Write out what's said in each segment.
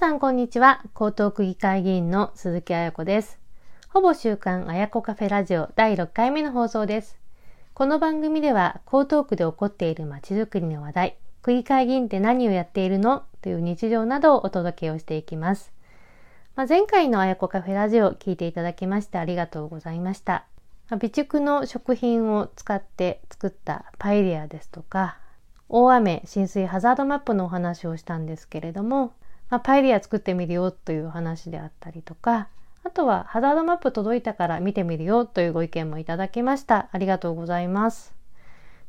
さんこんにちは。江東区議会議員の鈴木彩子です。ほぼ週刊彩子カフェラジオ第6回目の放送です。この番組では江東区で起こっているまちづくりの話題、区議会議員って何をやっているの？という日常などをお届けをしていきます。まあ、前回の彩子カフェラジオを聞いていただきましてありがとうございました。まあ、備蓄の食品を使って作ったパエリアですとか、大雨浸水ハザードマップのお話をしたんですけれども、まあ、パエリア作ってみるよという話であったりとか、あとはハザードマップ届いたから見てみるよというご意見もいただきました。ありがとうございます。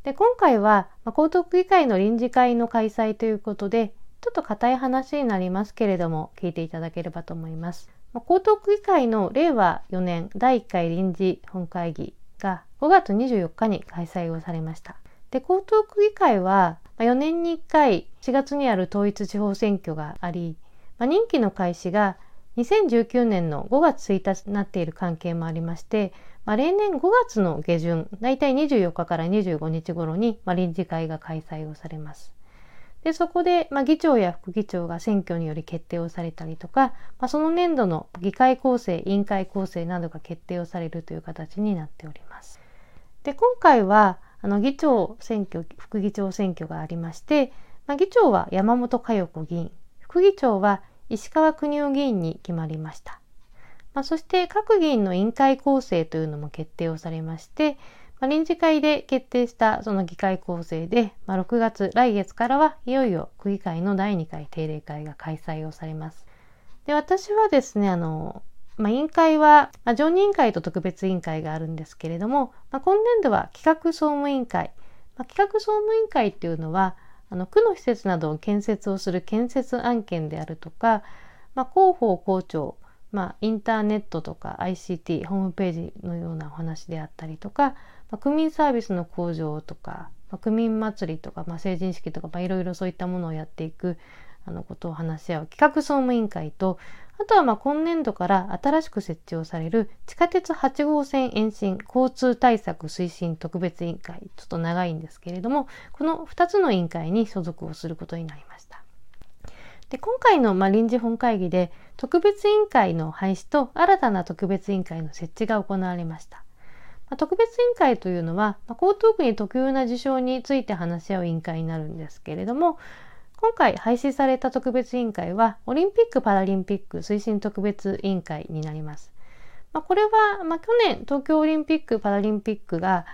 で今回は、まあ、江東区議会の臨時会の開催ということで、ちょっと硬い話になりますけれども、聞いていただければと思います。まあ、江東区議会の令和4年第1回臨時本会議が5月24日に開催をされました。で、江東区議会は、4年に1回4月にある統一地方選挙があり、まあ、任期の開始が2019年の5月1日になっている関係もありまして、まあ、例年5月の下旬、だいたい24日から25日頃に、まあ、臨時会が開催をされます。で、そこで、まあ、議長や副議長が選挙により決定をされたりとか、まあ、その年度の議会構成、委員会構成などが決定をされるという形になっております。で、今回は、あの、議長選挙、副議長選挙がありまして、まあ、議長は山本佳代子議員、副議長は石川邦夫議員に決まりました。まあ、そして各議員の委員会構成というのも決定をされまして、まあ、臨時会で決定したその議会構成で、まあ、6月、来月からはいよいよ区議会の第2回定例会が開催をされます。で、私はですね、あの、まあ、委員会は、まあ、常任委員会と特別委員会があるんですけれども、まあ、今年度は企画総務委員会。まあ、企画総務委員会っていうのは、あの区の施設などを建設をする建設案件であるとか、まあ、広報校長、まあ、インターネットとか ICT ホームページのようなお話であったりとか、まあ、区民サービスの向上とか、まあ、区民祭りとか、まあ、成人式とか、まあ、いろいろそういったものをやっていくあのことを話し合う企画総務委員会とあとはまあ今年度から新しく設置をされる地下鉄8号線延伸交通対策推進特別委員会ちょっと長いんですけれどもこの2つの委員会に所属をすることになりました。で今回のまあ臨時本会議で特別委員会の廃止と新たな特別委員会の設置が行われました。ま特別委員会というのは、ま江東区に特有な事象について話し合う委員会になるんですけれども、今回廃止された特別委員会は、オリンピック・パラリンピック推進特別委員会になります。まあ、これは、まあ、去年東京オリンピック・パラリンピックが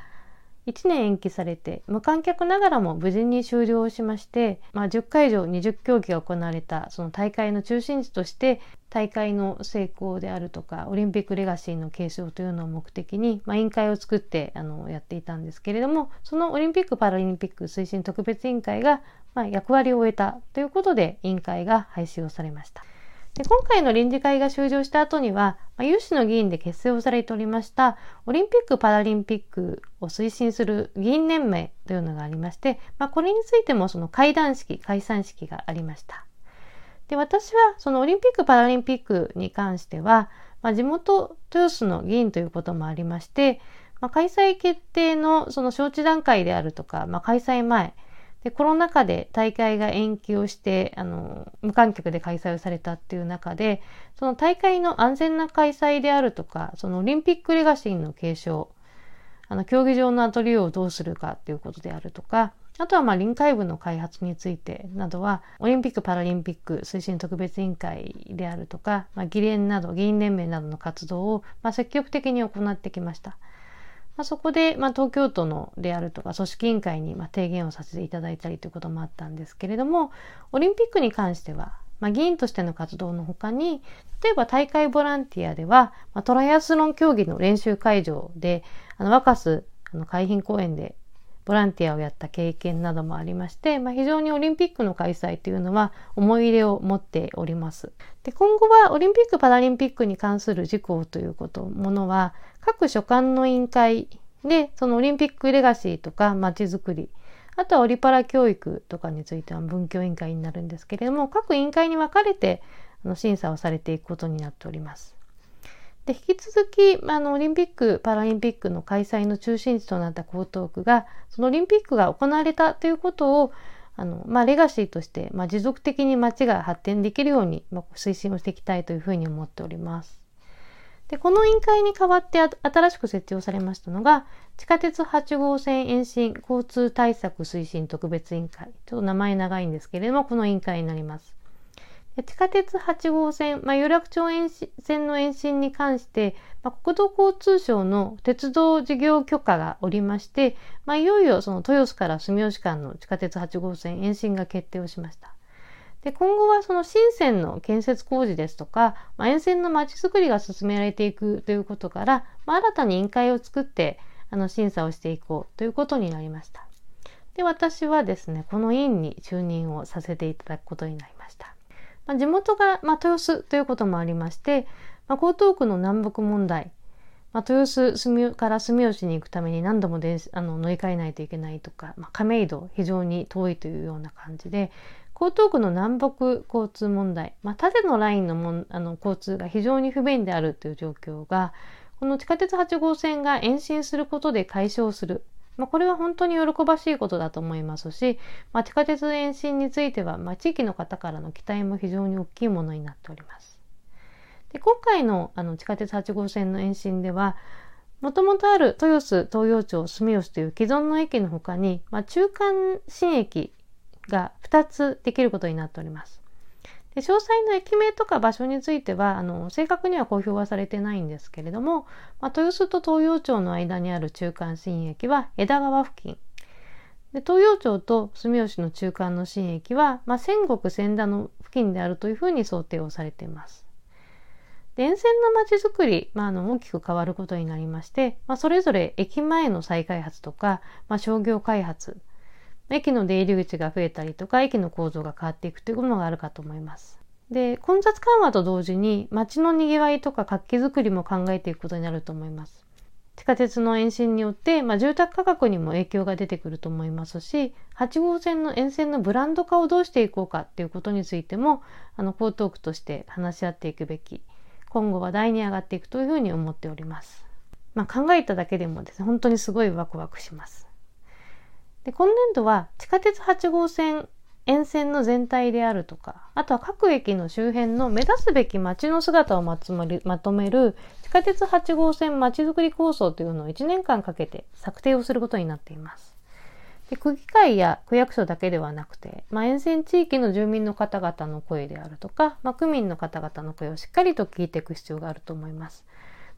1年延期されて無観客ながらも無事に終了しまして、まあ、10会場20競技が行われたその大会の中心地として大会の成功であるとかオリンピックレガシーの継承というのを目的に、まあ、委員会を作ってあのやっていたんですけれどもそのオリンピック・パラリンピック推進特別委員会が、まあ、役割を終えたということで委員会が廃止をされました。で今回の臨時会が終了した後には、まあ、有志の議員で結成をされておりましたオリンピック・パラリンピックを推進する議員連盟というのがありまして、まあ、これについてもその会談式、解散式がありました。で私はそのオリンピック・パラリンピックに関しては、まあ、地元豊洲の議員ということもありまして、まあ、開催決定のその招致段階であるとか、まあ、開催前、でコロナ禍で大会が延期をしてあの無観客で開催をされたっていう中でその大会の安全な開催であるとかそのオリンピックレガシーの継承あの競技場のアトリエをどうするかっていうことであるとかあとはまあ臨海部の開発についてなどはオリンピック・パラリンピック推進特別委員会であるとか、まあ、議連など議員連盟などの活動をまあ積極的に行ってきました。まあ、そこで、まあ、東京都のであるとか組織委員会に、まあ、提言をさせていただいたりということもあったんですけれどもオリンピックに関しては、まあ、議員としての活動のほかに例えば大会ボランティアでは、まあ、トライアスロン競技の練習会場であの若洲あの海浜公園でボランティアをやった経験などもありまして、まあ、非常にオリンピックの開催というのは思い入れを持っております。で今後はオリンピック・パラリンピックに関する事項ということものは各所管の委員会でそのオリンピックレガシーとかまちづくりあとはオリパラ教育とかについては文教委員会になるんですけれども各委員会に分かれて審査をされていくことになっております。で引き続きあのオリンピック・パラリンピックの開催の中心地となった江東区がそのオリンピックが行われたということをあの、まあ、レガシーとして、まあ、持続的に街が発展できるように、まあ、推進をしていきたいというふうに思っております。で、この委員会に代わって新しく設置をされましたのが、地下鉄8号線延伸交通対策推進特別委員会。ちょっと名前長いんですけれども、この委員会になります。地下鉄8号線、まあ、有楽町線の延伸に関して、まあ、国土交通省の鉄道事業許可がおりまして、まあ、いよいよその豊洲から住吉間の地下鉄8号線延伸が決定をしました。で今後はその新線の建設工事ですとか、まあ、沿線のまちづくりが進められていくということから、まあ、新たに委員会を作ってあの審査をしていこうということになりました。で私はですねこの委員に就任をさせていただくことになりました。まあ、地元が、まあ、豊洲ということもありまして、まあ、江東区の南北問題、まあ、豊洲住から住吉に行くために何度もであの乗り換えないといけないとか、まあ、亀戸非常に遠いというような感じで江東区の南北交通問題、まあ、縦のラインのもんあの交通が非常に不便であるという状況がこの地下鉄8号線が延伸することで解消する。まあ、これは本当に喜ばしいことだと思いますし、まあ、地下鉄延伸については、まあ、地域の方からの期待も非常に大きいものになっております。で今回のあの地下鉄8号線の延伸では、もともとある豊洲、東洋町、住吉という既存の駅の他に、まあ、中間新駅が2つできることになっております。で詳細の駅名とか場所についてはあの正確には公表はされてないんですけれども、まあ、豊洲と東洋町の間にある中間新駅は枝川付近で東洋町と住吉の中間の新駅は、まあ、仙石千田の付近であるというふうに想定をされています。沿線のまちづくり、まあ、あの大きく変わることになりまして、まあ、それぞれ駅前の再開発とか、まあ、商業開発駅の出入り口が増えたりとか、駅の構造が変わっていくというものがあるかと思います。で、混雑緩和と同時に街の賑わいとか活気づくりも考えていくことになると思います。地下鉄の延伸によって、まあ、住宅価格にも影響が出てくると思いますし、8号線の沿線のブランド化をどうしていこうかっていうことについても、あの、江東区として話し合っていくべき、今後話題に上がっていくというふうに思っております。まあ、考えただけでもですね、本当にすごいワクワクします。で今年度は地下鉄8号線沿線の全体であるとか、あとは各駅の周辺の目指すべき街の姿をまとめるまとめる地下鉄8号線まちづくり構想というのを1年間かけて策定をすることになっています。で区議会や区役所だけではなくて、まあ、沿線地域の住民の方々の声であるとか、まあ、区民の方々の声をしっかりと聞いていく必要があると思います。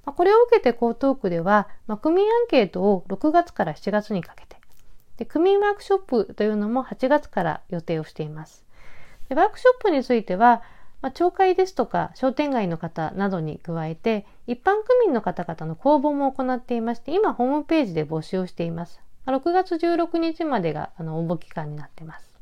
まあ、これを受けて江東区では、まあ、区民アンケートを6月から7月にかけてで、区民ワークショップというのも8月から予定をしています。でワークショップについては、まあ、町会ですとか商店街の方などに加えて、一般区民の方々の公募も行っていまして、今ホームページで募集をしています。6月16日までがあの応募期間になっています。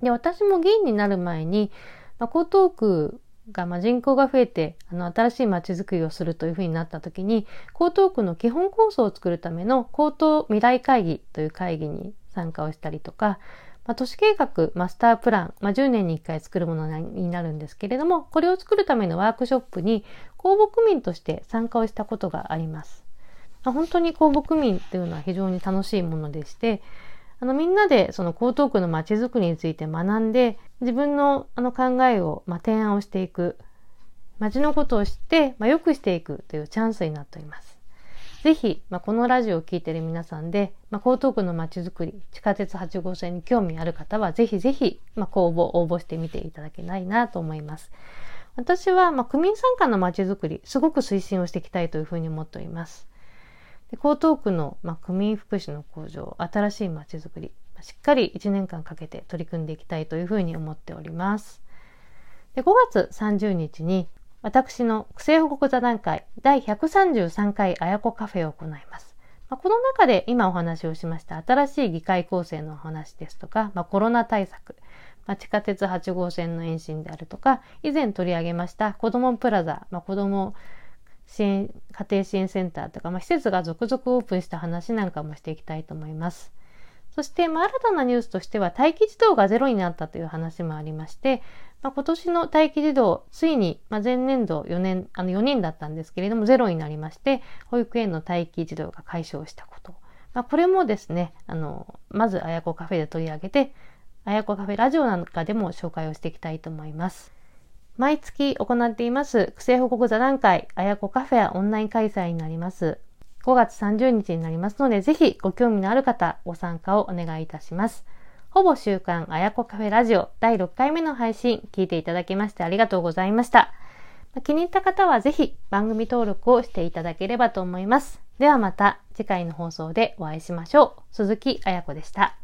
で、私も議員になる前に、まあ、江東区が、まあ、人口が増えて、あの、新しい街づくりをするというふうになった時に、江東区の基本構想を作るための江東未来会議という会議に参加をしたりとか、まあ、都市計画、マスタープラン、まあ、10年に1回作るものになるんですけれども、これを作るためのワークショップに公募区民として参加をしたことがあります。ま、本当に公募区民っていうのは非常に楽しいものでして、あのみんなでその江東区の街づくりについて学んで自分のあの考えを、まあ、提案をしていく街のことを知って、まあ、良くしていくというチャンスになっております。ぜひ、まあ、このラジオを聴いている皆さんで、まあ、江東区の街づくり、地下鉄8号線に興味ある方は、ぜひぜひ、まあ、公募、応募してみていただけないなと思います。私は、まあ、区民参加の街づくり、すごく推進をしていきたいというふうに思っております。江東区の、まあ、区民福祉の向上、新しいまちづくり、しっかり1年間かけて取り組んでいきたいというふうに思っております。で5月30日に私の区政報告座談会第133回あやこカフェを行います。まあ、この中で今お話をしました新しい議会構成のお話ですとか、まあ、コロナ対策、まあ、地下鉄8号線の延伸であるとか、以前取り上げました子どもプラザ、まあ、子ども支援、家庭支援センターとか、まあ、施設が続々オープンした話なんかもしていきたいと思います。そして、まあ、新たなニュースとしては、待機児童がゼロになったという話もありまして、まあ、今年の待機児童、ついに、まあ、前年度4年、あの4人だったんですけれども、ゼロになりまして、保育園の待機児童が解消したこと。まあ、これもですね、あの、まず、あやこカフェで取り上げて、あやこカフェラジオなんかでも紹介をしていきたいと思います。毎月行っています不正報告座談会あやこカフェはオンライン開催になります。5月30日になりますので、ぜひご興味のある方、ご参加をお願いいたします。ほぼ週刊あやこカフェラジオ第6回目の配信聞いていただきましてありがとうございました。気に入った方はぜひ番組登録をしていただければと思います。ではまた次回の放送でお会いしましょう。鈴木あやこでした。